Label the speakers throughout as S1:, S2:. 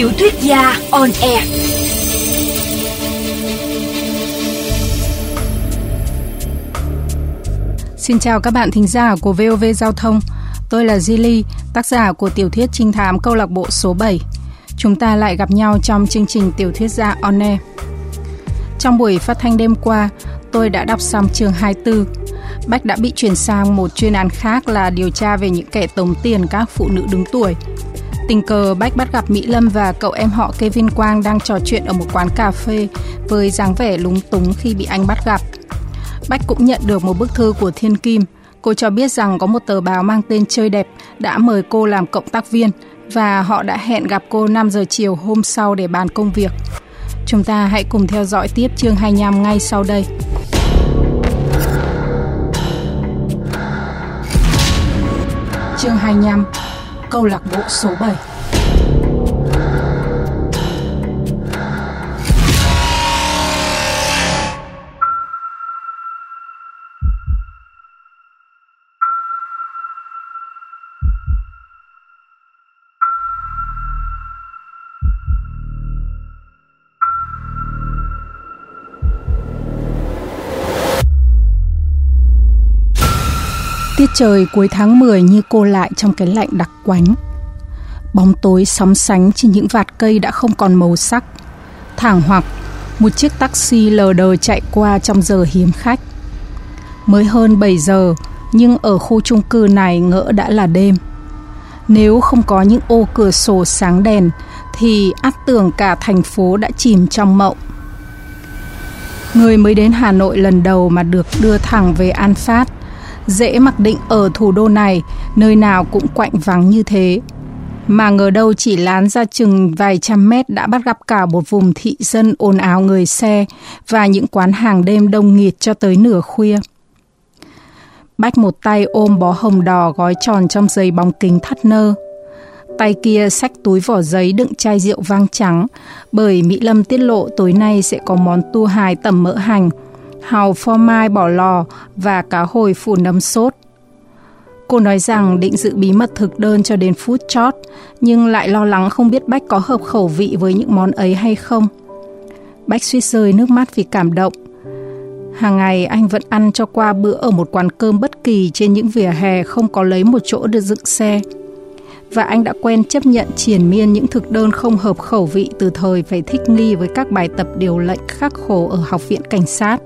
S1: Tiểu thuyết gia on air.
S2: Xin chào các bạn thính giả của VOV Giao thông. Tôi là Zili, tác giả của tiểu thuyết trinh thám câu lạc bộ số 7. Chúng ta lại gặp nhau trong chương trình tiểu thuyết gia on air. Trong buổi phát thanh đêm qua, tôi đã đọc xong chương 24. Bách đã bị chuyển sang một chuyên án khác là điều tra về những kẻ tống tiền các phụ nữ đứng tuổi. Tình cờ Bách bắt gặp, Mỹ Lâm và cậu em họ Kevin Quang đang trò chuyện ở một quán cà phê với dáng vẻ lúng túng khi bị anh bắt gặp. Bách cũng nhận được một bức thư của Thiên Kim. Cô cho biết rằng có một tờ báo mang tên Chơi Đẹp đã mời cô làm cộng tác viên và họ đã hẹn gặp cô 5 giờ chiều hôm sau để bàn công việc. Chúng ta hãy cùng theo dõi tiếp chương 25 ngay sau đây. Chương 25 Câu lạc bộ số 7 Tiết trời cuối tháng 10 như cô lại trong cái lạnh đặc quánh. Bóng tối sóng sánh trên những vạt cây đã không còn màu sắc. Thẳng hoặc một chiếc taxi lờ đờ chạy qua trong giờ hiếm khách. Mới hơn 7 giờ, nhưng ở khu chung cư này ngỡ đã là đêm. Nếu không có những ô cửa sổ sáng đèn, thì át tưởng cả thành phố đã chìm trong mộng. Người mới đến Hà Nội lần đầu mà được đưa thẳng về An Phát dễ mặc định ở thủ đô này, nơi nào cũng quạnh vắng như thế. Mà ngờ đâu chỉ lán ra chừng vài trăm mét đã bắt gặp cả một vùng thị dân ồn ào người xe và những quán hàng đêm đông nghịt cho tới nửa khuya. Bách một tay ôm bó hồng đỏ gói tròn trong giấy bóng kính thắt nơ. Tay kia xách túi vỏ giấy đựng chai rượu vang trắng, bởi Mỹ Lâm tiết lộ tối nay sẽ có món tu hài tẩm mỡ hành, hàu pho mai bỏ lò và cá hồi phủ nấm sốt. Cô nói rằng định giữ bí mật thực đơn cho đến phút chót, nhưng lại lo lắng không biết Bách có hợp khẩu vị với những món ấy hay không. Bách suýt rơi nước mắt vì cảm động. Hàng ngày anh vẫn ăn cho qua bữa ở một quán cơm bất kỳ trên những vỉa hè không có lấy một chỗ được dựng xe. Và anh đã quen chấp nhận triển miên những thực đơn không hợp khẩu vị từ thời phải thích nghi với các bài tập điều lệnh khắc khổ ở học viện cảnh sát.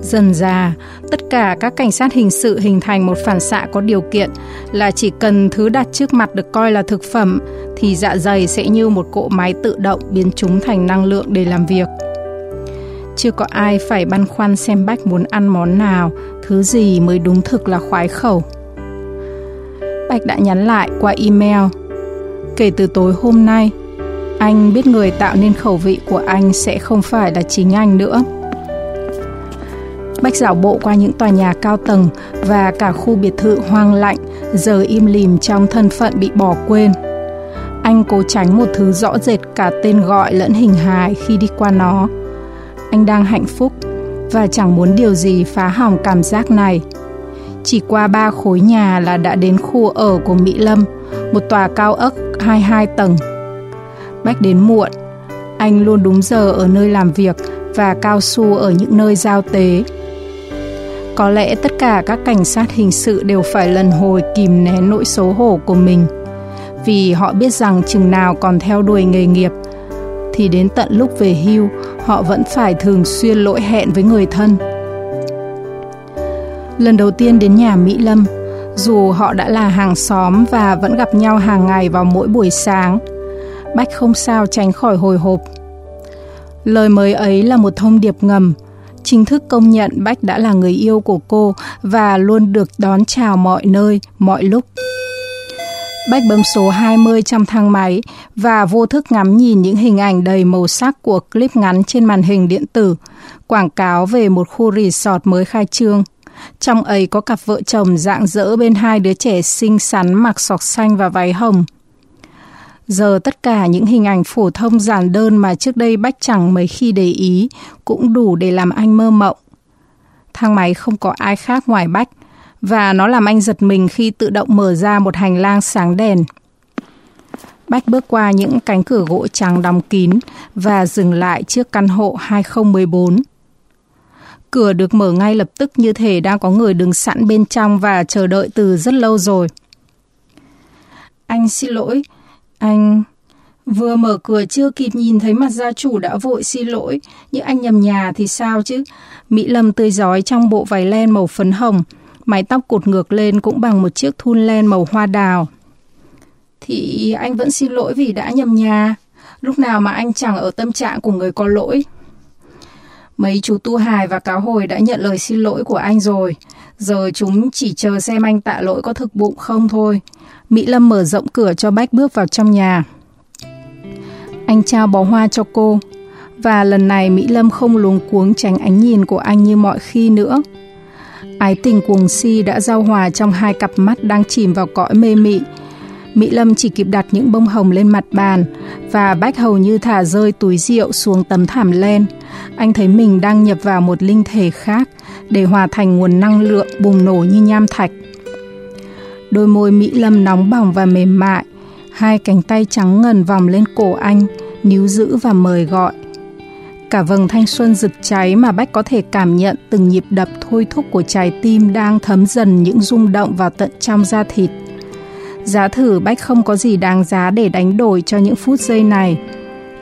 S2: Dần già, tất cả các cảnh sát hình sự hình thành một phản xạ có điều kiện là chỉ cần thứ đặt trước mặt được coi là thực phẩm thì dạ dày sẽ như một cỗ máy tự động biến chúng thành năng lượng để làm việc. Chưa có ai phải băn khoăn xem Bách muốn ăn món nào, thứ gì mới đúng thực là khoái khẩu. bạch đã nhắn lại qua email. Kể từ tối hôm nay, anh biết người tạo nên khẩu vị của anh sẽ không phải là chính anh nữa. Bách dạo bộ qua những tòa nhà cao tầng và cả khu biệt thự hoang lạnh giờ im lìm trong thân phận bị bỏ quên. Anh cố tránh một thứ rõ rệt cả tên gọi lẫn hình hài khi đi qua nó. Anh đang hạnh phúc và chẳng muốn điều gì phá hỏng cảm giác này. Chỉ qua ba khối nhà là đã đến khu ở của Mỹ Lâm, một tòa cao ốc 22 tầng. Bách đến muộn, anh luôn đúng giờ ở nơi làm việc và cao su ở những nơi giao tế. Có lẽ tất cả các cảnh sát hình sự đều phải lần hồi kìm nén nỗi xấu hổ của mình vì họ biết rằng chừng nào còn theo đuổi nghề nghiệp thì đến tận lúc về hưu họ vẫn phải thường xuyên lỗi hẹn với người thân. Lần đầu tiên đến nhà Mỹ Lâm, dù họ đã là hàng xóm và vẫn gặp nhau hàng ngày vào mỗi buổi sáng, Bách không sao tránh khỏi hồi hộp. Lời mời ấy là một thông điệp ngầm – chính thức công nhận Bách đã là người yêu của cô và luôn được đón chào mọi nơi, mọi lúc. Bách bấm số 20 trong thang máy và vô thức ngắm nhìn những hình ảnh đầy màu sắc của clip ngắn trên màn hình điện tử, quảng cáo về một khu resort mới khai trương. Trong ấy có cặp vợ chồng dạng dỡ bên hai đứa trẻ xinh xắn mặc sọc xanh và váy hồng – Giờ tất cả những hình ảnh phổ thông giản đơn mà trước đây Bách chẳng mấy khi để ý cũng đủ để làm anh mơ mộng. Thang máy không có ai khác ngoài Bách và nó làm anh giật mình khi tự động mở ra một hành lang sáng đèn. Bách bước qua những cánh cửa gỗ trắng đóng kín và dừng lại trước căn hộ 2014. Cửa được mở ngay lập tức như thể đang có người đứng sẵn bên trong và chờ đợi từ rất lâu rồi. Anh xin lỗi, anh... Vừa mở cửa chưa kịp nhìn thấy mặt gia chủ đã vội xin lỗi, nhưng anh nhầm nhà thì sao chứ? Mỹ Lâm tươi giói trong bộ váy len màu phấn hồng, mái tóc cột ngược lên cũng bằng một chiếc thun len màu hoa đào. Thì anh vẫn xin lỗi vì đã nhầm nhà, lúc nào mà anh chẳng ở tâm trạng của người có lỗi. Mấy chú Tu Hài và Cáo Hồi đã nhận lời xin lỗi của anh rồi, giờ chúng chỉ chờ xem anh tạ lỗi có thực bụng không thôi. Mỹ Lâm mở rộng cửa cho Bách bước vào trong nhà. Anh trao bó hoa cho cô, và lần này Mỹ Lâm không luống cuống tránh ánh nhìn của anh như mọi khi nữa. Ái tình cuồng si đã giao hòa trong hai cặp mắt đang chìm vào cõi mê mị. Mỹ Lâm chỉ kịp đặt những bông hồng lên mặt bàn và Bách hầu như thả rơi túi rượu xuống tấm thảm len. Anh thấy mình đang nhập vào một linh thể khác để hòa thành nguồn năng lượng bùng nổ như nham thạch. Đôi môi Mỹ Lâm nóng bỏng và mềm mại, hai cánh tay trắng ngần vòng lên cổ anh, níu giữ và mời gọi. Cả vầng thanh xuân rực cháy mà Bách có thể cảm nhận từng nhịp đập thôi thúc của trái tim đang thấm dần những rung động vào tận trong da thịt. Giá thử Bách không có gì đáng giá để đánh đổi cho những phút giây này,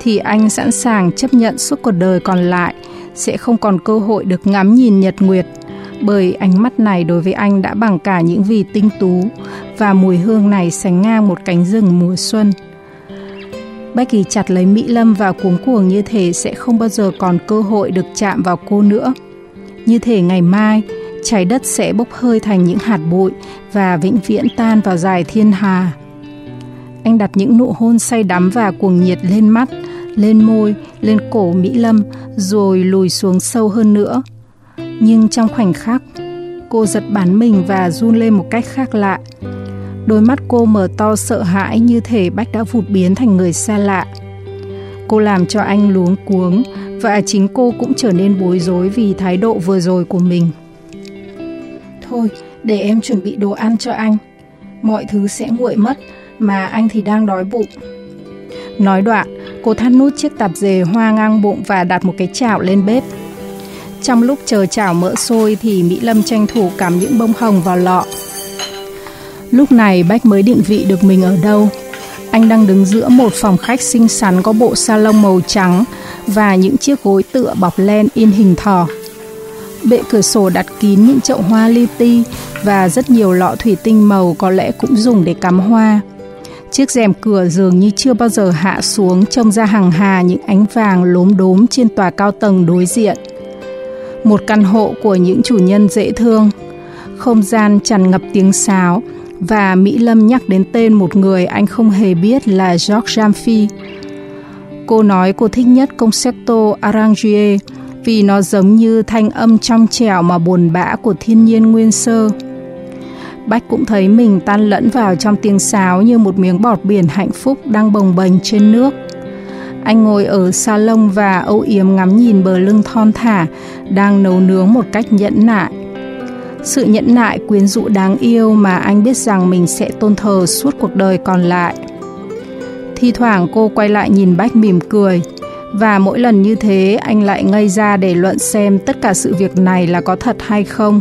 S2: thì anh sẵn sàng chấp nhận suốt cuộc đời còn lại sẽ không còn cơ hội được ngắm nhìn nhật nguyệt bởi ánh mắt này đối với anh đã bằng cả những vì tinh tú và mùi hương này sánh ngang một cánh rừng mùa xuân. Bách Kỳ chặt lấy Mỹ Lâm và cuống cuồng như thể sẽ không bao giờ còn cơ hội được chạm vào cô nữa. Như thể ngày mai, trái đất sẽ bốc hơi thành những hạt bụi và vĩnh viễn tan vào dài thiên hà. Anh đặt những nụ hôn say đắm và cuồng nhiệt lên mắt, lên môi, lên cổ Mỹ Lâm, rồi lùi xuống sâu hơn nữa. Nhưng trong khoảnh khắc, cô giật bắn mình và run lên một cách khác lạ. Đôi mắt cô mở to sợ hãi như thể Bách đã vụt biến thành người xa lạ. Cô làm cho anh luống cuống và chính cô cũng trở nên bối rối vì thái độ vừa rồi của mình. Thôi, để em chuẩn bị đồ ăn cho anh. Mọi thứ sẽ nguội mất, mà anh thì đang đói bụng. Nói đoạn, cô thắt nút chiếc tạp dề hoa ngang bụng và đặt một cái chảo lên bếp. Trong lúc chờ chảo mỡ sôi thì Mỹ Lâm tranh thủ cắm những bông hồng vào lọ. Lúc này Bách mới định vị được mình ở đâu. Anh đang đứng giữa một phòng khách xinh xắn có bộ salon màu trắng và những chiếc gối tựa bọc len in hình thỏ. Bệ cửa sổ đặt kín những chậu hoa li ti và rất nhiều lọ thủy tinh màu có lẽ cũng dùng để cắm hoa. Chiếc rèm cửa dường như chưa bao giờ hạ xuống trông ra hàng hà những ánh vàng lốm đốm trên tòa cao tầng đối diện. Một căn hộ của những chủ nhân dễ thương. Không gian tràn ngập tiếng sáo và Mỹ Lâm nhắc đến tên một người anh không hề biết là George Jamfi. Cô nói cô thích nhất Concerto Arrangier vì nó giống như thanh âm trong trẻo mà buồn bã của thiên nhiên nguyên sơ. Bách cũng thấy mình tan lẫn vào trong tiếng sáo như một miếng bọt biển hạnh phúc đang bồng bềnh trên nước. Anh ngồi ở salon và âu yếm ngắm nhìn bờ lưng thon thả đang nấu nướng một cách nhẫn nại. Sự nhẫn nại quyến rũ đáng yêu mà anh biết rằng mình sẽ tôn thờ suốt cuộc đời còn lại. Thi thoảng cô quay lại nhìn Bách mỉm cười, và mỗi lần như thế anh lại ngây ra để luận xem tất cả sự việc này là có thật hay không.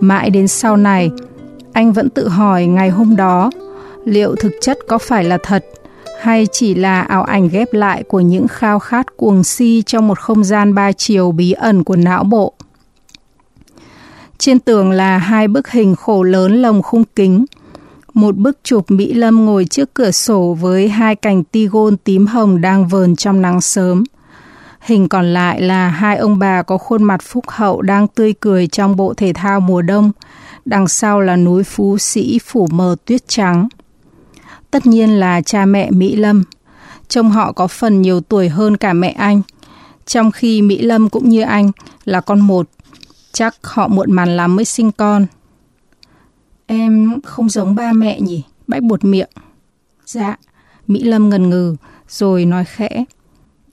S2: Mãi đến sau này, anh vẫn tự hỏi ngày hôm đó, liệu thực chất có phải là thật, hay chỉ là ảo ảnh ghép lại của những khao khát cuồng si trong một không gian ba chiều bí ẩn của não bộ. Trên tường là hai bức hình khổ lớn lồng khung kính. Một bức chụp Mỹ Lâm ngồi trước cửa sổ với hai cành tigon tím hồng đang vờn trong nắng sớm. Hình còn lại là hai ông bà có khuôn mặt phúc hậu đang tươi cười trong bộ thể thao mùa đông. Đằng sau là núi Phú Sĩ phủ mờ tuyết trắng. Tất nhiên là cha mẹ Mỹ Lâm. Trông họ có phần nhiều tuổi hơn cả mẹ anh. Trong khi Mỹ Lâm cũng như anh là con một Chắc họ muộn màn lắm mới sinh con. Em không giống ba mẹ nhỉ? Bách buột miệng. Dạ, Mỹ Lâm ngần ngừ, rồi nói khẽ.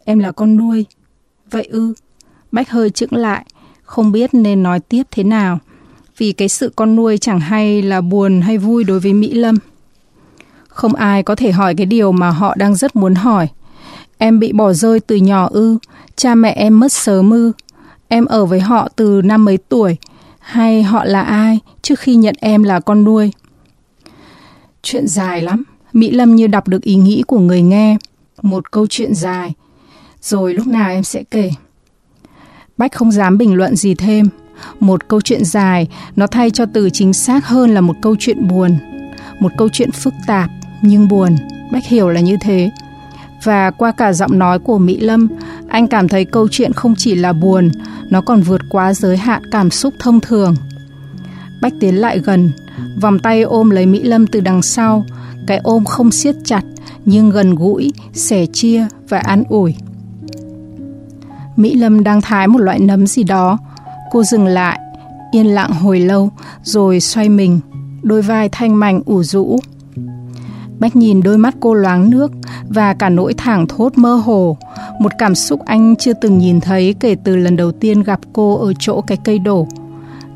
S2: Em là con nuôi. Vậy ư? Bách hơi chững lại, không biết nên nói tiếp thế nào. Vì cái sự con nuôi chẳng hay là buồn hay vui đối với Mỹ Lâm. Không ai có thể hỏi cái điều mà họ đang rất muốn hỏi. Em bị bỏ rơi từ nhỏ ư? Cha mẹ em mất sớm ư? Em ở với họ từ năm mấy tuổi? Hay họ là ai trước khi nhận em là con nuôi? Chuyện dài lắm. Mỹ Lâm như đọc được ý nghĩ của người nghe. Một câu chuyện dài. Rồi lúc nào em sẽ kể. Bách không dám bình luận gì thêm. Một câu chuyện dài, nó thay cho từ chính xác hơn là một câu chuyện buồn. Một câu chuyện phức tạp, nhưng buồn. Bách hiểu là như thế. Và qua cả giọng nói của Mỹ Lâm, anh cảm thấy câu chuyện không chỉ là buồn, nó còn vượt quá giới hạn cảm xúc thông thường. Bách tiến lại gần, vòng tay ôm lấy Mỹ Lâm từ đằng sau, cái ôm không siết chặt nhưng gần gũi, sẻ chia và an ủi. Mỹ Lâm đang thái một loại nấm gì đó. Cô dừng lại, yên lặng hồi lâu, rồi xoay mình, đôi vai thanh mảnh ủ rũ. Bách nhìn đôi mắt cô loáng nước và cả nỗi thảng thốt mơ hồ, một cảm xúc anh chưa từng nhìn thấy kể từ lần đầu tiên gặp cô ở chỗ cái cây đổ.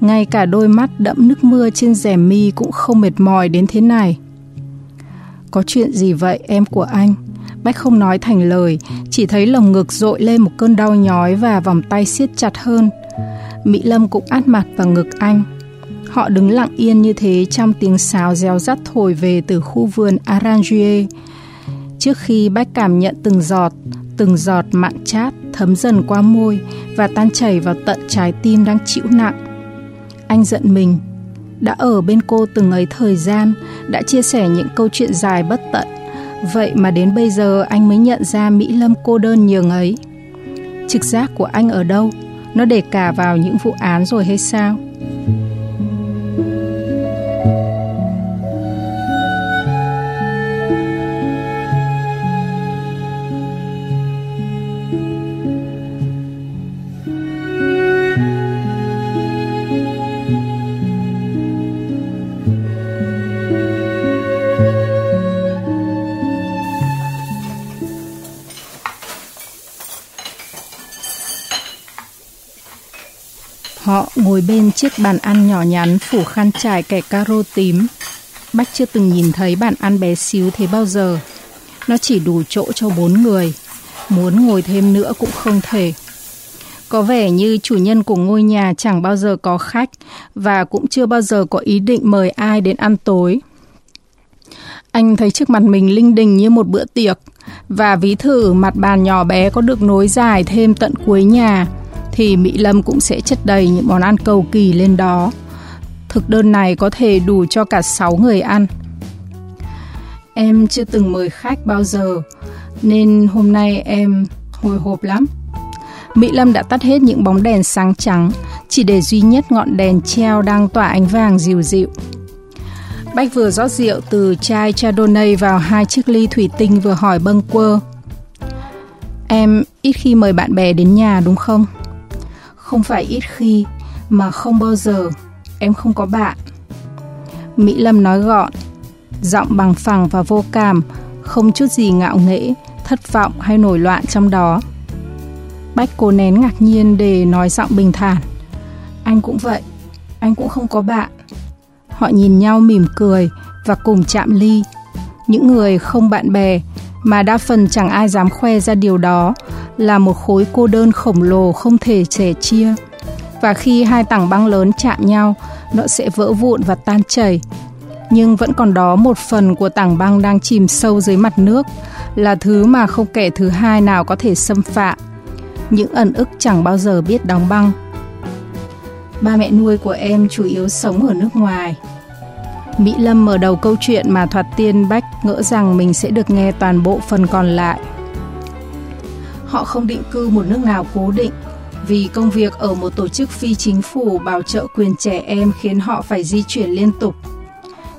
S2: Ngay cả đôi mắt đẫm nước mưa trên rèm mi cũng không mệt mỏi đến thế này. Có chuyện gì vậy em của anh? Bách không nói thành lời, chỉ thấy lồng ngực dội lên một cơn đau nhói và vòng tay siết chặt hơn. Mỹ Lâm cũng át mặt vào ngực anh. Họ đứng lặng yên như thế trong tiếng sáo reo rắt thổi về từ khu vườn Aranjuez. Trước khi Bách cảm nhận từng giọt, từng giọt mặn chát thấm dần qua môi và tan chảy vào tận trái tim đang chịu nặng. Anh giận mình, đã ở bên cô từng ấy thời gian, đã chia sẻ những câu chuyện dài bất tận. Vậy mà đến bây giờ anh mới nhận ra Mỹ Lâm cô đơn nhường ấy. Trực giác của anh ở đâu? Nó để cả vào những vụ án rồi hay sao? Họ ngồi bên chiếc bàn ăn nhỏ nhắn phủ khăn trải kẻ caro tím. Bách chưa từng nhìn thấy bàn ăn bé xíu thế bao giờ. Nó chỉ đủ chỗ cho bốn người. Muốn ngồi thêm nữa cũng không thể. Có vẻ như chủ nhân của ngôi nhà chẳng bao giờ có khách và cũng chưa bao giờ có ý định mời ai đến ăn tối. Anh thấy trước mặt mình linh đình như một bữa tiệc và ví thử mặt bàn nhỏ bé có được nối dài thêm tận cuối nhà thì Mỹ Lâm cũng sẽ chất đầy những món ăn cầu kỳ lên đó. Thực đơn này có thể đủ cho cả 6 người ăn. Em chưa từng mời khách bao giờ, nên hôm nay em hồi hộp lắm. Mỹ Lâm đã tắt hết những bóng đèn sáng trắng, chỉ để duy nhất ngọn đèn treo đang tỏa ánh vàng dịu dịu. Bách vừa rót rượu từ chai Chardonnay vào hai chiếc ly thủy tinh vừa hỏi bâng quơ. Em ít khi mời bạn bè đến nhà đúng không? Không phải ít khi, mà không bao giờ. Em không có bạn. Mỹ Lâm nói gọn, giọng bằng phẳng và vô cảm, không chút gì ngạo nghễ, thất vọng hay nổi loạn trong đó. Bách cố nén ngạc nhiên để nói giọng bình thản. Anh cũng vậy, anh cũng không có bạn. Họ nhìn nhau mỉm cười và cùng chạm ly. Những người không bạn bè mà đa phần chẳng ai dám khoe ra điều đó là một khối cô đơn khổng lồ không thể sẻ chia. Và khi hai tảng băng lớn chạm nhau, nó sẽ vỡ vụn và tan chảy. Nhưng vẫn còn đó một phần của tảng băng đang chìm sâu dưới mặt nước, là thứ mà không kẻ thứ hai nào có thể xâm phạm. Những ẩn ức chẳng bao giờ biết đóng băng. Ba mẹ nuôi của em chủ yếu sống ở nước ngoài. Mỹ Lâm mở đầu câu chuyện mà Thoạt Tiên Bách ngỡ rằng mình sẽ được nghe toàn bộ phần còn lại. Họ không định cư một nước nào cố định vì công việc ở một tổ chức phi chính phủ bảo trợ quyền trẻ em khiến họ phải di chuyển liên tục.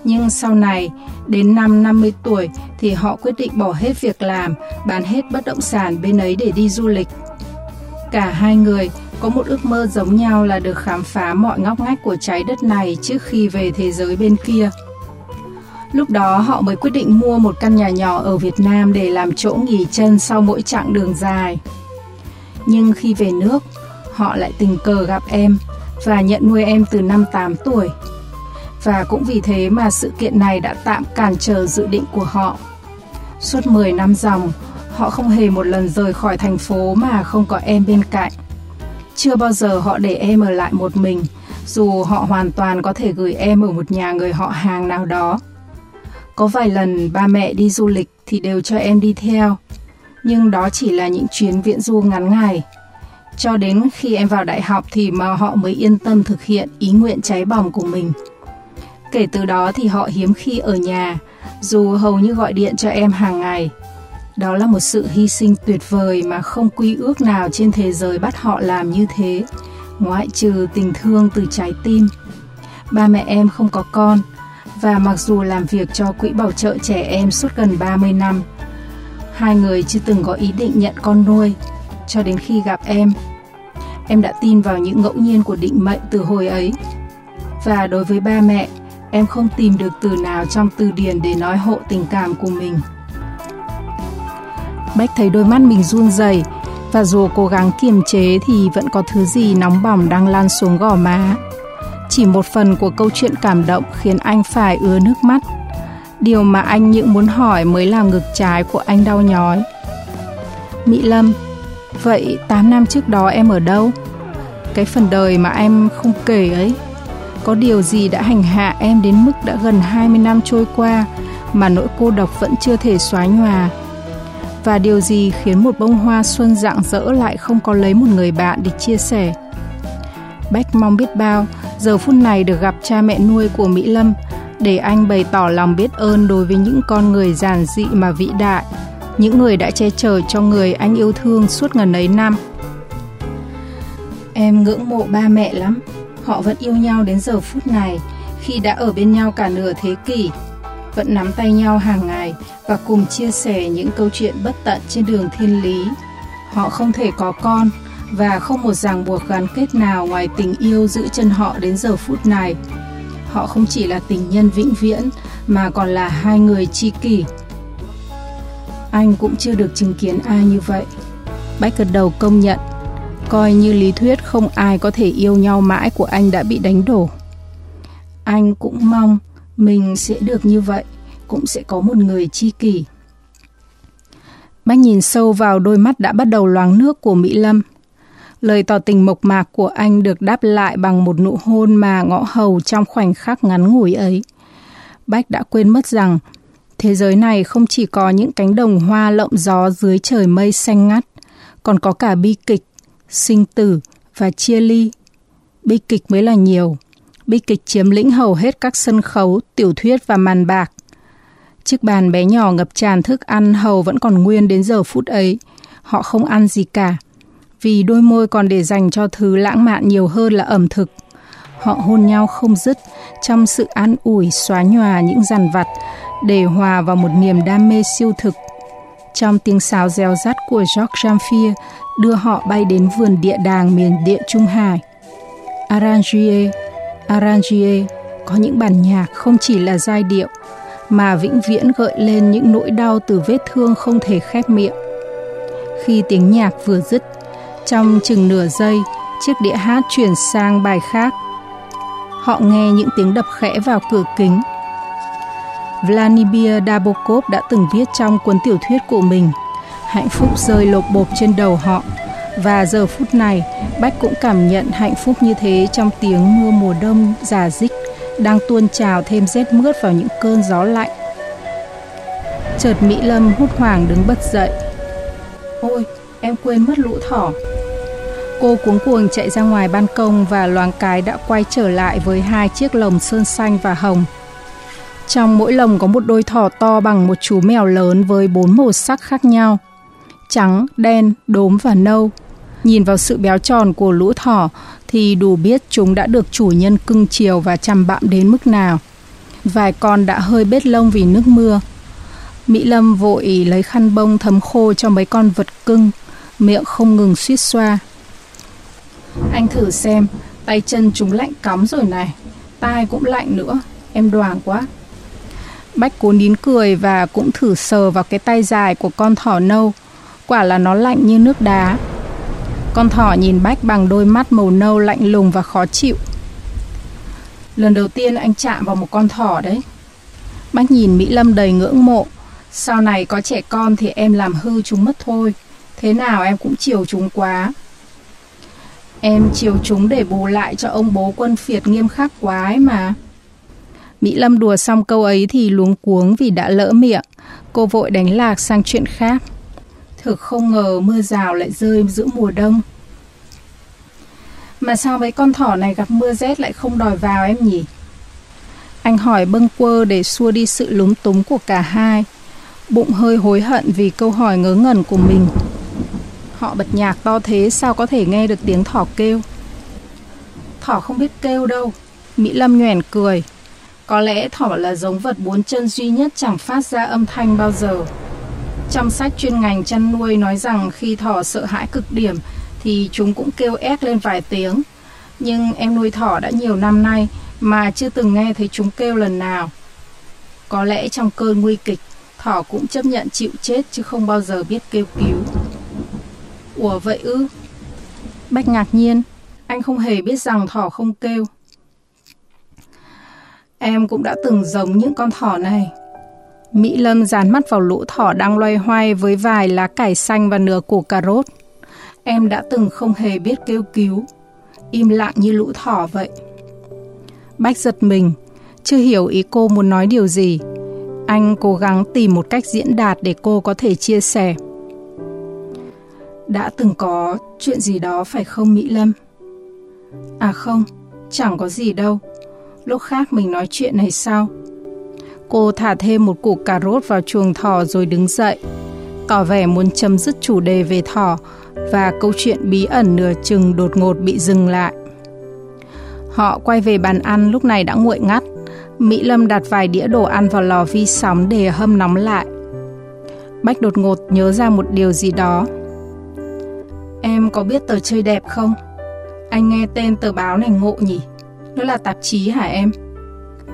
S2: Nhưng sau này, đến năm 50 tuổi thì họ quyết định bỏ hết việc làm, bán hết bất động sản bên ấy để đi du lịch. Cả hai người có một ước mơ giống nhau là được khám phá mọi ngóc ngách của trái đất này trước khi về thế giới bên kia. Lúc đó họ mới quyết định mua một căn nhà nhỏ ở Việt Nam để làm chỗ nghỉ chân sau mỗi chặng đường dài. Nhưng khi về nước, họ lại tình cờ gặp em và nhận nuôi em từ năm 8 tuổi. Và cũng vì thế mà sự kiện này đã tạm cản trở dự định của họ. Suốt 10 năm dòng, họ không hề một lần rời khỏi thành phố mà không có em bên cạnh. Chưa bao giờ họ để em ở lại một mình, dù họ hoàn toàn có thể gửi em ở một nhà người họ hàng nào đó. Có vài lần ba mẹ đi du lịch thì đều cho em đi theo, nhưng đó chỉ là những chuyến viễn du ngắn ngày. Cho đến khi em vào đại học thì mà họ mới yên tâm thực hiện ý nguyện cháy bỏng của mình. Kể từ đó thì họ hiếm khi ở nhà, dù hầu như gọi điện cho em hàng ngày. Đó là một sự hy sinh tuyệt vời mà không quy ước nào trên thế giới bắt họ làm như thế, ngoại trừ tình thương từ trái tim. Ba mẹ em không có con, và mặc dù làm việc cho Quỹ Bảo trợ Trẻ Em suốt gần 30 năm, hai người chưa từng có ý định nhận con nuôi, cho đến khi gặp em. Em đã tin vào những ngẫu nhiên của định mệnh từ hồi ấy. Và đối với ba mẹ, em không tìm được từ nào trong từ điển để nói hộ tình cảm của mình. Bách thấy đôi mắt mình run rẩy và dù cố gắng kiềm chế thì vẫn có thứ gì nóng bỏng đang lan xuống gò má. Chỉ một phần của câu chuyện cảm động khiến anh phải ứa nước mắt. Điều mà anh những muốn hỏi mới làm ngực trái của anh đau nhói. Mỹ Lâm, vậy 8 năm trước đó em ở đâu? Cái phần đời mà em không kể ấy, có điều gì đã hành hạ em đến mức đã gần 20 năm trôi qua mà nỗi cô độc vẫn chưa thể xóa nhòa? Và điều gì khiến một bông hoa xuân rạng rỡ lại không có lấy một người bạn để chia sẻ? Bách mong biết bao giờ phút này được gặp cha mẹ nuôi của Mỹ Lâm để anh bày tỏ lòng biết ơn đối với những con người giản dị mà vĩ đại, những người đã che chở cho người anh yêu thương suốt ngần ấy năm. Em ngưỡng mộ ba mẹ lắm, họ vẫn yêu nhau đến giờ phút này khi đã ở bên nhau cả nửa thế kỷ, vẫn nắm tay nhau hàng ngày và cùng chia sẻ những câu chuyện bất tận trên đường thiên lý. Họ không thể có con, và không một ràng buộc gắn kết nào ngoài tình yêu giữ chân họ đến giờ phút này. Họ không chỉ là tình nhân vĩnh viễn mà còn là hai người tri kỷ. Anh cũng chưa được chứng kiến ai như vậy. Bách gật đầu công nhận, coi như lý thuyết không ai có thể yêu nhau mãi của anh đã bị đánh đổ. Anh cũng mong mình sẽ được như vậy, cũng sẽ có một người tri kỷ. Bách nhìn sâu vào đôi mắt đã bắt đầu loáng nước của Mỹ Lâm. Lời tỏ tình mộc mạc của anh được đáp lại bằng một nụ hôn mà ngõ hầu trong khoảnh khắc ngắn ngủi ấy. Bách đã quên mất rằng thế giới này không chỉ có những cánh đồng hoa lộng gió dưới trời mây xanh ngắt, còn có cả bi kịch, sinh tử và chia ly. Bi kịch mới là nhiều. Bi kịch chiếm lĩnh hầu hết các sân khấu, tiểu thuyết và màn bạc. Chiếc bàn bé nhỏ ngập tràn thức ăn hầu vẫn còn nguyên đến giờ phút ấy. Họ không ăn gì cả vì đôi môi còn để dành cho thứ lãng mạn nhiều hơn là ẩm thực. Họ hôn nhau không dứt trong sự an ủi xóa nhòa những dằn vặt để hòa vào một niềm đam mê siêu thực. Trong tiếng sáo reo rắt của Jacques Jamfier đưa họ bay đến vườn địa đàng miền địa Trung Hải. Arrangier, Arrangier có những bản nhạc không chỉ là giai điệu mà vĩnh viễn gợi lên những nỗi đau từ vết thương không thể khép miệng. Khi tiếng nhạc vừa dứt, trong chừng nửa giây, chiếc đĩa hát chuyển sang bài khác. Họ nghe những tiếng đập khẽ vào cửa kính. Vladimir Nabokov đã từng viết trong cuốn tiểu thuyết của mình Hạnh phúc rơi lột bột trên đầu họ và giờ phút này Bách cũng cảm nhận hạnh phúc như thế trong tiếng mưa mùa đông già dích đang tuôn trào thêm rét mướt vào những cơn gió lạnh. Chợt Mỹ Lâm hút hoảng đứng bật dậy. Ôi, em quên mất lũ thỏ. Cô cuống cuồng chạy ra ngoài ban công và loáng cái đã quay trở lại với hai chiếc lồng sơn xanh và hồng. Trong mỗi lồng có một đôi thỏ to bằng một chú mèo lớn với bốn màu sắc khác nhau. Trắng, đen, đốm và nâu. Nhìn vào sự béo tròn của lũ thỏ thì đủ biết chúng đã được chủ nhân cưng chiều và chăm bạm đến mức nào. Vài con đã hơi bết lông vì nước mưa. Mỹ Lâm vội lấy khăn bông thấm khô cho mấy con vật cưng, miệng không ngừng suýt xoa. Anh thử xem, tay chân chúng lạnh cắm rồi này, tai cũng lạnh nữa, em đoàn quá. Bách cố nín cười và cũng thử sờ vào cái tay dài của con thỏ nâu, quả là nó lạnh như nước đá. Con thỏ nhìn Bách bằng đôi mắt màu nâu lạnh lùng và khó chịu. Lần đầu tiên anh chạm vào một con thỏ đấy. bách nhìn Mỹ Lâm đầy ngưỡng mộ. Sau này có trẻ con thì em làm hư chúng mất thôi. Thế nào em cũng chiều chúng quá. Em chiều chúng để bù lại cho ông bố quân phiệt nghiêm khắc quá ấy mà. Mỹ Lâm đùa xong câu ấy thì luống cuống vì đã lỡ miệng. Cô vội đánh lạc sang chuyện khác. Thực không ngờ mưa rào lại rơi giữa mùa đông. Mà sao mấy con thỏ này gặp mưa rét lại không đòi vào em nhỉ? Anh hỏi bâng quơ để xua đi sự lúng túng của cả hai. Bụng hơi hối hận vì câu hỏi ngớ ngẩn của mình. Họ bật nhạc to thế sao có thể nghe được tiếng thỏ kêu? Thỏ không biết kêu đâu. Mỹ Lâm nhoẻn cười. Có lẽ thỏ là giống vật bốn chân duy nhất chẳng phát ra âm thanh bao giờ. Trong sách chuyên ngành chăn nuôi nói rằng khi thỏ sợ hãi cực điểm thì chúng cũng kêu ép lên vài tiếng. Nhưng em nuôi thỏ đã nhiều năm nay mà chưa từng nghe thấy chúng kêu lần nào. Có lẽ trong cơn nguy kịch, thỏ cũng chấp nhận chịu chết chứ không bao giờ biết kêu cứu. Ủa vậy ư? Bách ngạc nhiên, anh không hề biết rằng thỏ không kêu. Em cũng đã từng giống những con thỏ này. Mỹ Lâm dán mắt vào lũ thỏ đang loay hoay với vài lá cải xanh và nửa củ cà rốt. Em đã từng không hề biết kêu cứu, im lặng như lũ thỏ vậy. Bách giật mình, chưa hiểu ý cô muốn nói điều gì. Anh cố gắng tìm một cách diễn đạt để cô có thể chia sẻ. Đã từng có chuyện gì đó phải không Mỹ Lâm? À không, chẳng có gì đâu. Lúc khác mình nói chuyện này sau. Cô thả thêm một củ cà rốt vào chuồng thỏ rồi đứng dậy, tỏ vẻ muốn chấm dứt chủ đề về thỏ và câu chuyện bí ẩn nửa chừng đột ngột bị dừng lại. Họ quay về bàn ăn lúc này đã nguội ngắt. Mỹ Lâm đặt vài đĩa đồ ăn vào lò vi sóng để hâm nóng lại. Bách đột ngột nhớ ra một điều gì đó. Em có biết tờ chơi đẹp không? Anh nghe tên tờ báo này ngộ nhỉ? Nó là tạp chí hả em?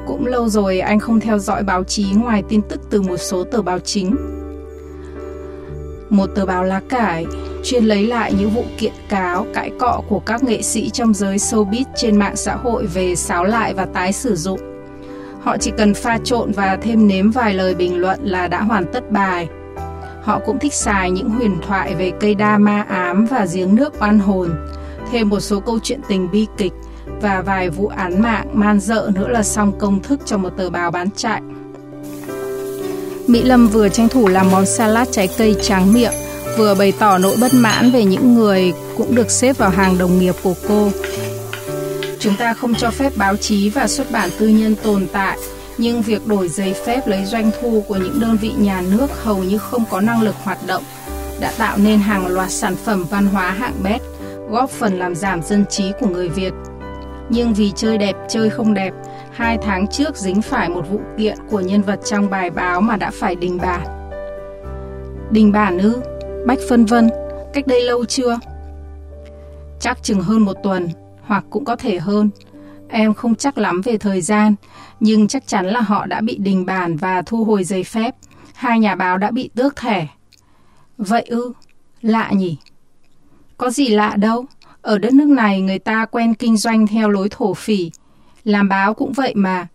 S2: Cũng lâu rồi anh không theo dõi báo chí ngoài tin tức từ một số tờ báo chính. Một tờ báo lá cải chuyên lấy lại những vụ kiện cáo, cãi cọ của các nghệ sĩ trong giới showbiz trên mạng xã hội về sáo lại và tái sử dụng. Họ chỉ cần pha trộn và thêm nếm vài lời bình luận là đã hoàn tất bài. Họ cũng thích xài những huyền thoại về cây đa ma ám và giếng nước oan hồn, thêm một số câu chuyện tình bi kịch và vài vụ án mạng man dợ nữa là xong công thức cho một tờ báo bán chạy. Mỹ Lâm vừa tranh thủ làm món salad trái cây tráng miệng, vừa bày tỏ nỗi bất mãn về những người cũng được xếp vào hàng đồng nghiệp của cô. Chúng ta không cho phép báo chí và xuất bản tư nhân tồn tại, nhưng việc đổi giấy phép lấy doanh thu của những đơn vị nhà nước hầu như không có năng lực hoạt động, đã tạo nên hàng loạt sản phẩm văn hóa hạng bét, góp phần làm giảm dân trí của người Việt. Nhưng vì chơi đẹp chơi không đẹp, hai tháng trước dính phải một vụ kiện của nhân vật trong bài báo mà đã phải đình bản. Đình bản ư? Bách phân vân, cách đây lâu chưa? Chắc chừng hơn một tuần, hoặc cũng có thể hơn. Em không chắc lắm về thời gian, nhưng chắc chắn là họ đã bị đình bàn và thu hồi giấy phép. Hai nhà báo đã bị tước thẻ. Vậy ư? Lạ nhỉ? Có gì lạ đâu. Ở đất nước này người ta quen kinh doanh theo lối thổ phỉ. Làm báo cũng vậy mà.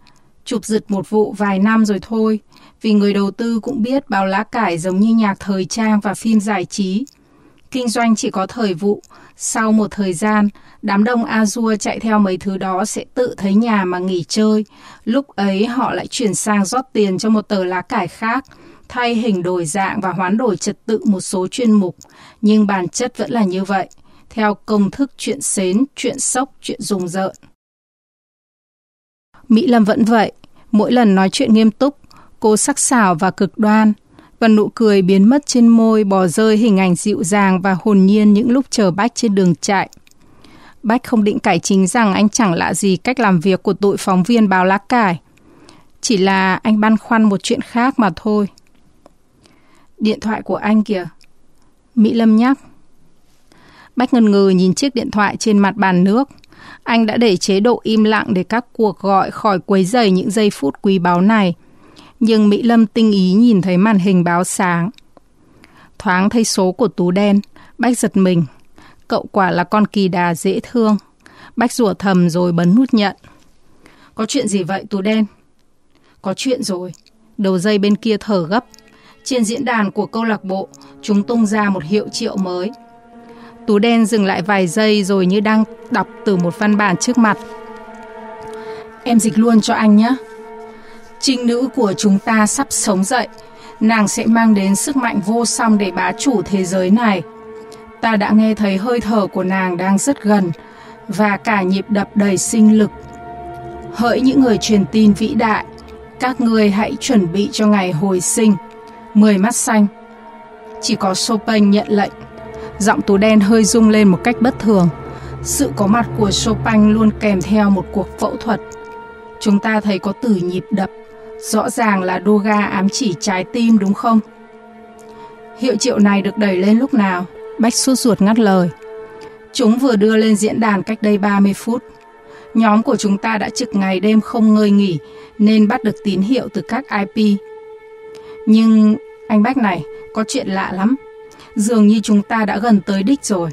S2: Chụp giật một vụ vài năm rồi thôi. Vì người đầu tư cũng biết báo lá cải giống như nhạc thời trang và phim giải trí. Kinh doanh chỉ có thời vụ. Sau một thời gian, đám đông Azure chạy theo mấy thứ đó sẽ tự thấy nhà mà nghỉ chơi. Lúc ấy họ lại chuyển sang rót tiền cho một tờ lá cải khác thay hình đổi dạng và hoán đổi trật tự một số chuyên mục, nhưng bản chất vẫn là như vậy theo công thức chuyện xến, chuyện sốc, chuyện rùng rợn. Mỹ Lâm vẫn vậy, mỗi lần nói chuyện nghiêm túc, cô sắc sảo và cực đoan, và nụ cười biến mất trên môi bỏ rơi hình ảnh dịu dàng và hồn nhiên những lúc chờ Bách trên đường chạy. Bách không định cải chính rằng anh chẳng lạ gì cách làm việc của tụi phóng viên báo lá cải. Chỉ là anh băn khoăn một chuyện khác mà thôi. Điện thoại của anh kìa. Mỹ Lâm nhắc. Bách ngần ngừ nhìn chiếc điện thoại trên mặt bàn nước. Anh đã để chế độ im lặng để các cuộc gọi khỏi quấy rầy những giây phút quý báu này. Nhưng Mỹ Lâm tinh ý nhìn thấy màn hình báo sáng. Thoáng thấy số của Tú đen, Bách giật mình. Cậu quả là con kỳ đà dễ thương. Bách rủa thầm rồi bấm nút nhận. Có chuyện gì vậy Tú Đen? Có chuyện rồi. Đầu dây bên kia thở gấp. Trên diễn đàn của câu lạc bộ, chúng tung ra một hiệu triệu mới. Tú Đen dừng lại vài giây rồi như đang đọc từ một văn bản trước mặt. Em dịch luôn cho anh nhé. Trinh nữ của chúng ta sắp sống dậy. Nàng sẽ mang đến sức mạnh vô song để bá chủ thế giới này. Ta đã nghe thấy hơi thở của nàng đang rất gần và cả nhịp đập đầy sinh lực. Hỡi những người truyền tin vĩ đại, các ngươi hãy chuẩn bị cho ngày hồi sinh. Mười mắt xanh. Chỉ có Chopin nhận lệnh. Giọng tú đen hơi rung lên một cách bất thường. Sự có mặt của Chopin luôn kèm theo một cuộc phẫu thuật. Chúng ta thấy có từ nhịp đập. Rõ ràng là Duga ám chỉ trái tim đúng không? Hiệu triệu này được đẩy lên lúc nào? Bách suốt ruột ngắt lời. Chúng vừa đưa lên diễn đàn cách đây 30 phút. Nhóm của chúng ta đã trực ngày đêm không ngơi nghỉ nên bắt được tín hiệu từ các IP. Nhưng anh Bách này, có chuyện lạ lắm. Dường như chúng ta đã gần tới đích rồi.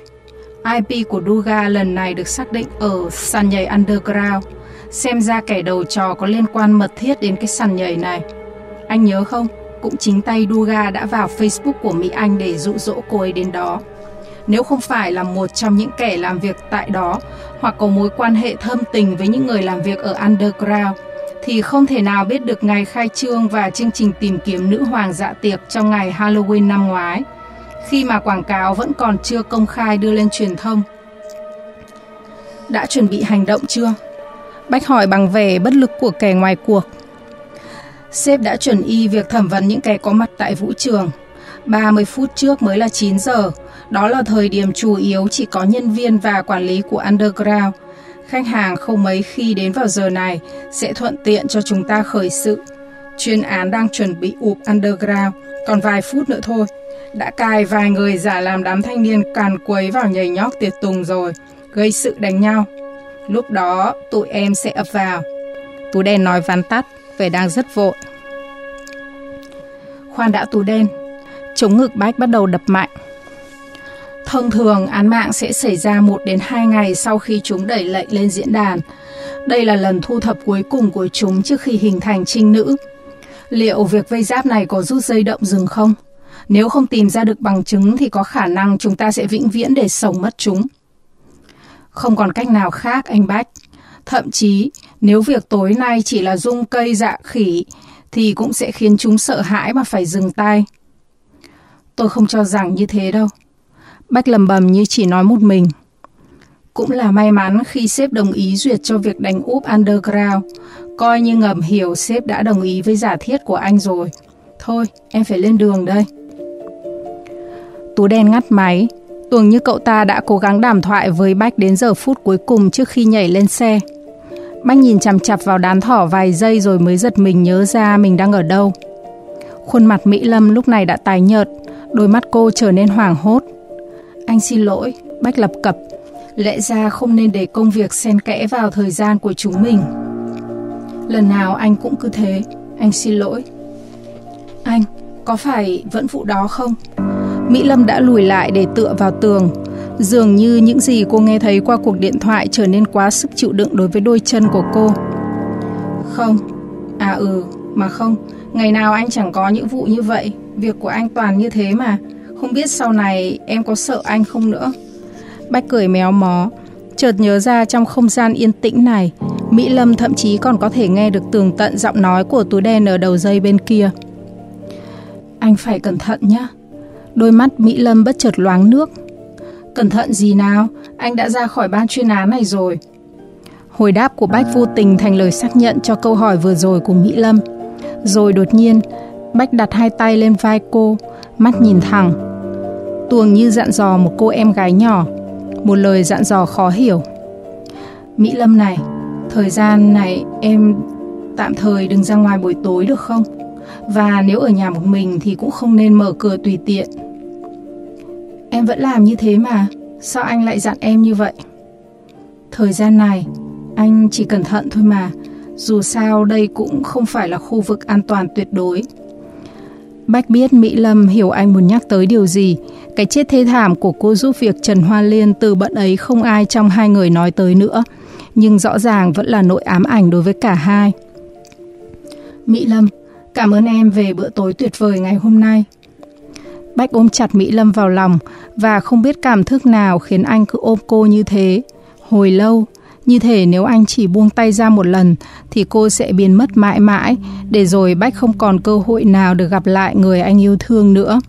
S2: IP của Duga lần này được xác định ở sàn nhảy underground. Xem ra kẻ đầu trò có liên quan mật thiết đến cái sàn nhảy này. Anh nhớ không? Cũng chính tay Duga đã vào Facebook của Mỹ Anh để dụ dỗ cô ấy đến đó. Nếu không phải là một trong những kẻ làm việc tại đó hoặc có mối quan hệ thâm tình với những người làm việc ở underground, thì không thể nào biết được ngày khai trương và chương trình tìm kiếm nữ hoàng dạ tiệc trong ngày Halloween năm ngoái, khi mà quảng cáo vẫn còn chưa công khai đưa lên truyền thông. Đã chuẩn bị hành động chưa? Bách hỏi bằng vẻ bất lực của kẻ ngoài cuộc. Sếp đã chuẩn y việc thẩm vấn những kẻ có mặt tại vũ trường. 30 phút trước mới là 9 giờ, đó là thời điểm chủ yếu chỉ có nhân viên và quản lý của Underground. Khách hàng không mấy khi đến vào giờ này sẽ thuận tiện cho chúng ta khởi sự. Chuyên án đang chuẩn bị ụp Underground, còn vài phút nữa thôi. Đã cài vài người giả làm đám thanh niên càn quấy vào nhảy nhót tiệt tùng rồi, gây sự đánh nhau. Lúc đó tụi em sẽ ập vào. Tú đen nói vắn tắt, vẻ đang rất vội. Khoan đã tú đen, chống ngực bách bắt đầu đập mạnh. Thông thường án mạng sẽ xảy ra 1 đến 2 ngày sau khi chúng đẩy lệnh lên diễn đàn. Đây là lần thu thập cuối cùng của chúng trước khi hình thành trinh nữ. Liệu việc vây giáp này có rút dây động rừng không? Nếu không tìm ra được bằng chứng thì có khả năng chúng ta sẽ vĩnh viễn để sống mất chúng. Không còn cách nào khác anh Bách. Thậm chí, nếu việc tối nay chỉ là dung cây dạ khỉ, thì cũng sẽ khiến chúng sợ hãi mà phải dừng tay. Tôi không cho rằng như thế đâu. Bách lầm bầm như chỉ nói một mình. Cũng là may mắn khi sếp đồng ý duyệt cho việc đánh úp underground. Coi như ngầm hiểu sếp đã đồng ý với giả thiết của anh rồi. Thôi, em phải lên đường đây. Tú đen ngắt máy. Tưởng như cậu ta đã cố gắng đàm thoại với Bách đến giờ phút cuối cùng trước khi nhảy lên xe. Bách nhìn chằm chặp vào đán thỏ vài giây rồi mới giật mình nhớ ra mình đang ở đâu. Khuôn mặt Mỹ Lâm lúc này đã tái nhợt, đôi mắt cô trở nên hoảng hốt. Anh xin lỗi, Bách lập cập. Lẽ ra không nên để công việc xen kẽ vào thời gian của chúng mình. Lần nào anh cũng cứ thế, anh xin lỗi. Anh, có phải vẫn vụ đó không? Mỹ Lâm đã lùi lại để tựa vào tường. Dường như những gì cô nghe thấy qua cuộc điện thoại trở nên quá sức chịu đựng đối với đôi chân của cô. Không, à ừ, mà không, ngày nào anh chẳng có những vụ như vậy, việc của anh toàn như thế mà. Không biết sau này em có sợ anh không nữa? Bách cười méo mó. Chợt nhớ ra trong không gian yên tĩnh này Mỹ Lâm thậm chí còn có thể nghe được tường tận giọng nói của túi đen ở đầu dây bên kia. Anh phải cẩn thận nhé Đôi mắt Mỹ Lâm bất chợt loáng nước. Cẩn thận gì nào, Anh đã ra khỏi ban chuyên án này rồi. Hồi đáp của Bách vô tình thành lời xác nhận cho câu hỏi vừa rồi của Mỹ Lâm. Rồi đột nhiên, Bách đặt hai tay lên vai cô, Mắt nhìn thẳng. Tuồng như dặn dò một cô em gái nhỏ, Một lời dặn dò khó hiểu. Mỹ Lâm này, Thời gian này em tạm thời đừng ra ngoài buổi tối được không? Và nếu ở nhà một mình thì cũng không nên mở cửa tùy tiện. Em vẫn làm như thế mà Sao anh lại dặn em như vậy? Thời gian này Anh chỉ cẩn thận thôi mà Dù sao đây cũng không phải là khu vực an toàn tuyệt đối Bách biết Mỹ Lâm hiểu anh muốn nhắc tới điều gì. Cái chết thê thảm của cô giúp việc Trần Hoa Liên từ bận ấy không ai trong hai người nói tới nữa. nhưng rõ ràng vẫn là nỗi ám ảnh đối với cả hai. Mỹ Lâm, cảm ơn em về bữa tối tuyệt vời ngày hôm nay. Bách ôm chặt Mỹ Lâm vào lòng và không biết cảm thức nào khiến anh cứ ôm cô như thế. Hồi lâu, như thể nếu anh chỉ buông tay ra một lần thì cô sẽ biến mất mãi mãi, để rồi Bách không còn cơ hội nào được gặp lại người anh yêu thương nữa.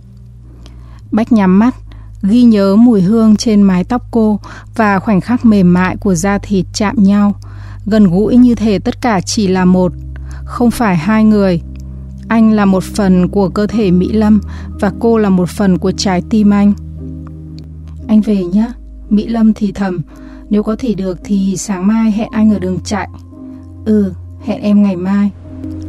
S2: Bách nhắm mắt, ghi nhớ mùi hương trên mái tóc cô và khoảnh khắc mềm mại của da thịt chạm nhau, gần gũi như thể tất cả chỉ là một, không phải hai người. Anh là một phần của cơ thể Mỹ Lâm và cô là một phần của trái tim anh. Anh về nhé, Mỹ Lâm thì thầm, nếu có thể được thì sáng mai hẹn anh ở đường chạy. Ừ, hẹn em ngày mai.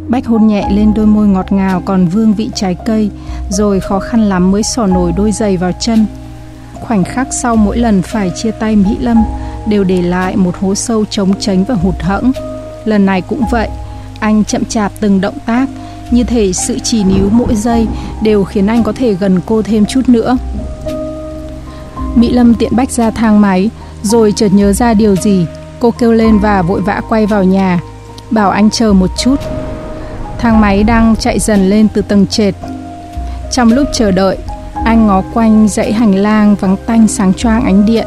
S2: Bách hôn nhẹ lên đôi môi ngọt ngào còn vương vị trái cây, rồi khó khăn lắm mới xỏ nổi đôi giày vào chân. Khoảnh khắc sau mỗi lần phải chia tay Mỹ Lâm đều để lại một hố sâu trống tránh và hụt hẫng. Lần này cũng vậy, anh chậm chạp từng động tác, như thể sự chỉ níu mỗi giây đều khiến anh có thể gần cô thêm chút nữa. Mỹ Lâm tiện bách ra thang máy, rồi chợt nhớ ra điều gì, cô kêu lên và vội vã quay vào nhà, bảo anh chờ một chút. Thang máy đang chạy dần lên từ tầng trệt. Trong lúc chờ đợi, anh ngó quanh dãy hành lang vắng tanh sáng choang ánh điện.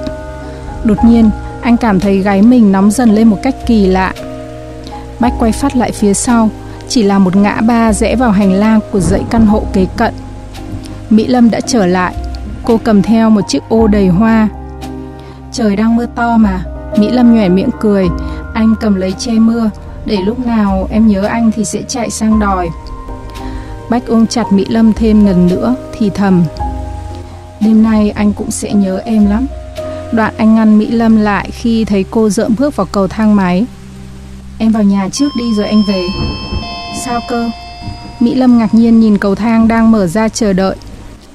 S2: Đột nhiên, anh cảm thấy gáy mình nóng dần lên một cách kỳ lạ. Bách quay phát lại phía sau, chỉ là một ngã ba rẽ vào hành lang của dãy căn hộ kế cận. Mỹ Lâm đã trở lại, cô cầm theo một chiếc ô đầy hoa. Trời đang mưa to mà, Mỹ Lâm nhoẻn miệng cười, anh cầm lấy che mưa, để lúc nào em nhớ anh thì sẽ chạy sang đòi. Bách ôm chặt Mỹ Lâm thêm lần nữa, thì thầm. Đêm nay anh cũng sẽ nhớ em lắm. Đoạn anh ngăn Mỹ Lâm lại khi thấy cô dợm bước vào cầu thang máy. Em vào nhà trước đi rồi anh về. Sao cơ? Mỹ Lâm ngạc nhiên nhìn cầu thang đang mở ra chờ đợi.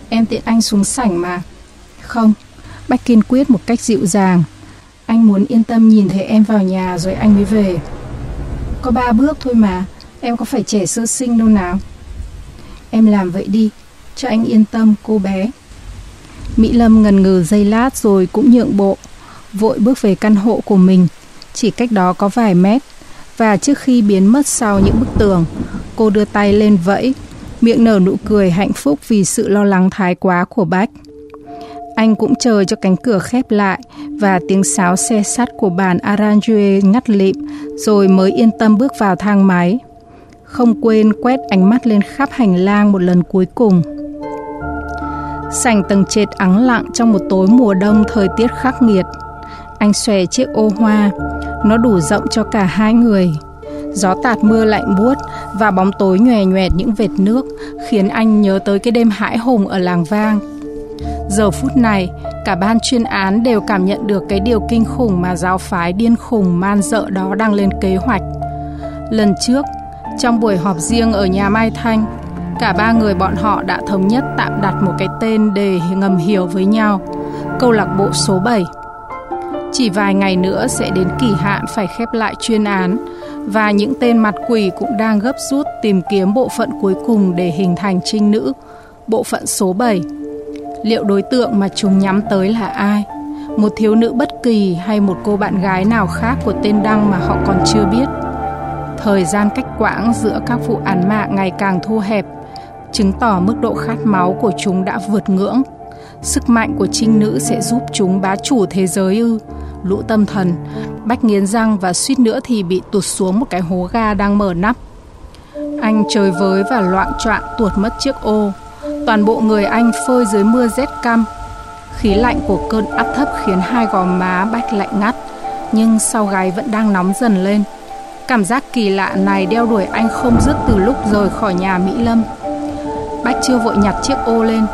S2: Em tiện anh xuống sảnh mà. Không, Bách kiên quyết một cách dịu dàng. Anh muốn yên tâm nhìn thấy em vào nhà rồi anh mới về. Có ba bước thôi mà, em có phải trẻ sơ sinh đâu nào. Em làm vậy đi, cho anh yên tâm cô bé. Mỹ Lâm ngần ngừ giây lát rồi cũng nhượng bộ, vội bước về căn hộ của mình, chỉ cách đó có vài mét. Và trước khi biến mất sau những bức tường, cô đưa tay lên vẫy, miệng nở nụ cười hạnh phúc vì sự lo lắng thái quá của Bách. Anh cũng chờ cho cánh cửa khép lại và tiếng sáo xe sắt của bàn Aranjue ngắt lịm rồi mới yên tâm bước vào thang máy. Không quên quét ánh mắt lên khắp hành lang một lần cuối cùng. Sảnh tầng trệt ắng lặng trong một tối mùa đông thời tiết khắc nghiệt. Anh xòe chiếc ô hoa, nó đủ rộng cho cả hai người. Gió tạt mưa lạnh buốt và bóng tối nhòe nhòe những vệt nước khiến anh nhớ tới cái đêm hãi hùng ở làng vang. Giờ phút này, cả ban chuyên án đều cảm nhận được cái điều kinh khủng mà giáo phái điên khùng man dợ đó đang lên kế hoạch. Lần trước, trong buổi họp riêng ở nhà Mai Thanh, cả ba người bọn họ đã thống nhất tạm đặt một cái tên để ngầm hiểu với nhau, câu lạc bộ số 7. Chỉ vài ngày nữa sẽ đến kỳ hạn phải khép lại chuyên án và những tên mặt quỷ cũng đang gấp rút tìm kiếm bộ phận cuối cùng để hình thành trinh nữ, bộ phận số 7. Liệu đối tượng mà chúng nhắm tới là ai? Một thiếu nữ bất kỳ hay một cô bạn gái nào khác của tên Đăng mà họ còn chưa biết? Thời gian cách quãng giữa các vụ án mạng ngày càng thu hẹp, chứng tỏ mức độ khát máu của chúng đã vượt ngưỡng. Sức mạnh của trinh nữ sẽ giúp chúng bá chủ thế giới ư? Lũ tâm thần, bách nghiến răng và suýt nữa thì bị tụt xuống một cái hố ga đang mở nắp. Anh chơi với và loạn choạng tuột mất chiếc ô. Toàn bộ người anh phơi dưới mưa rét căm. Khí lạnh của cơn áp thấp khiến hai gò má bách lạnh ngắt, nhưng sau gáy vẫn đang nóng dần lên. Cảm giác kỳ lạ này đeo đuổi anh không dứt từ lúc rời khỏi nhà Mỹ Lâm. Bách chưa vội nhặt chiếc ô lên.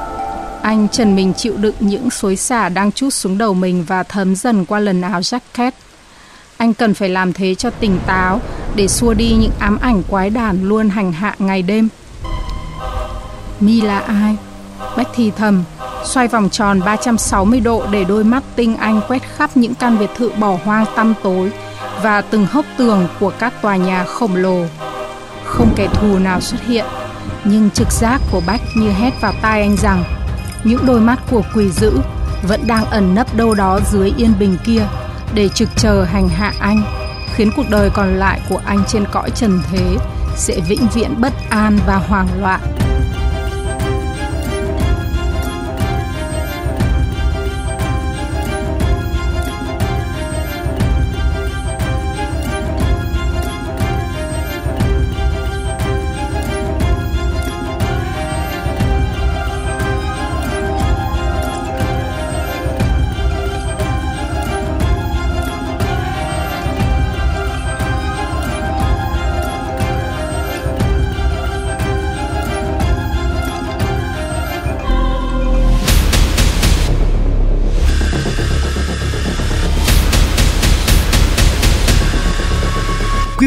S2: Anh trần mình chịu đựng những xối xả đang chút xuống đầu mình và thấm dần qua lần áo jacket. Anh cần phải làm thế cho tỉnh táo để xua đi những ám ảnh quái đản luôn hành hạ ngày đêm. Mi là ai? Bách thì thầm, xoay vòng tròn 360 độ để đôi mắt tinh anh quét khắp những căn biệt thự bỏ hoang tăm tối và từng hốc tường của các tòa nhà khổng lồ. Không kẻ thù nào xuất hiện, nhưng trực giác của Bách như hét vào tai anh rằng những đôi mắt của quỷ dữ vẫn đang ẩn nấp đâu đó dưới yên bình kia để trực chờ hành hạ anh, khiến cuộc đời còn lại của anh trên cõi trần thế sẽ vĩnh viễn bất an và hoang loạn.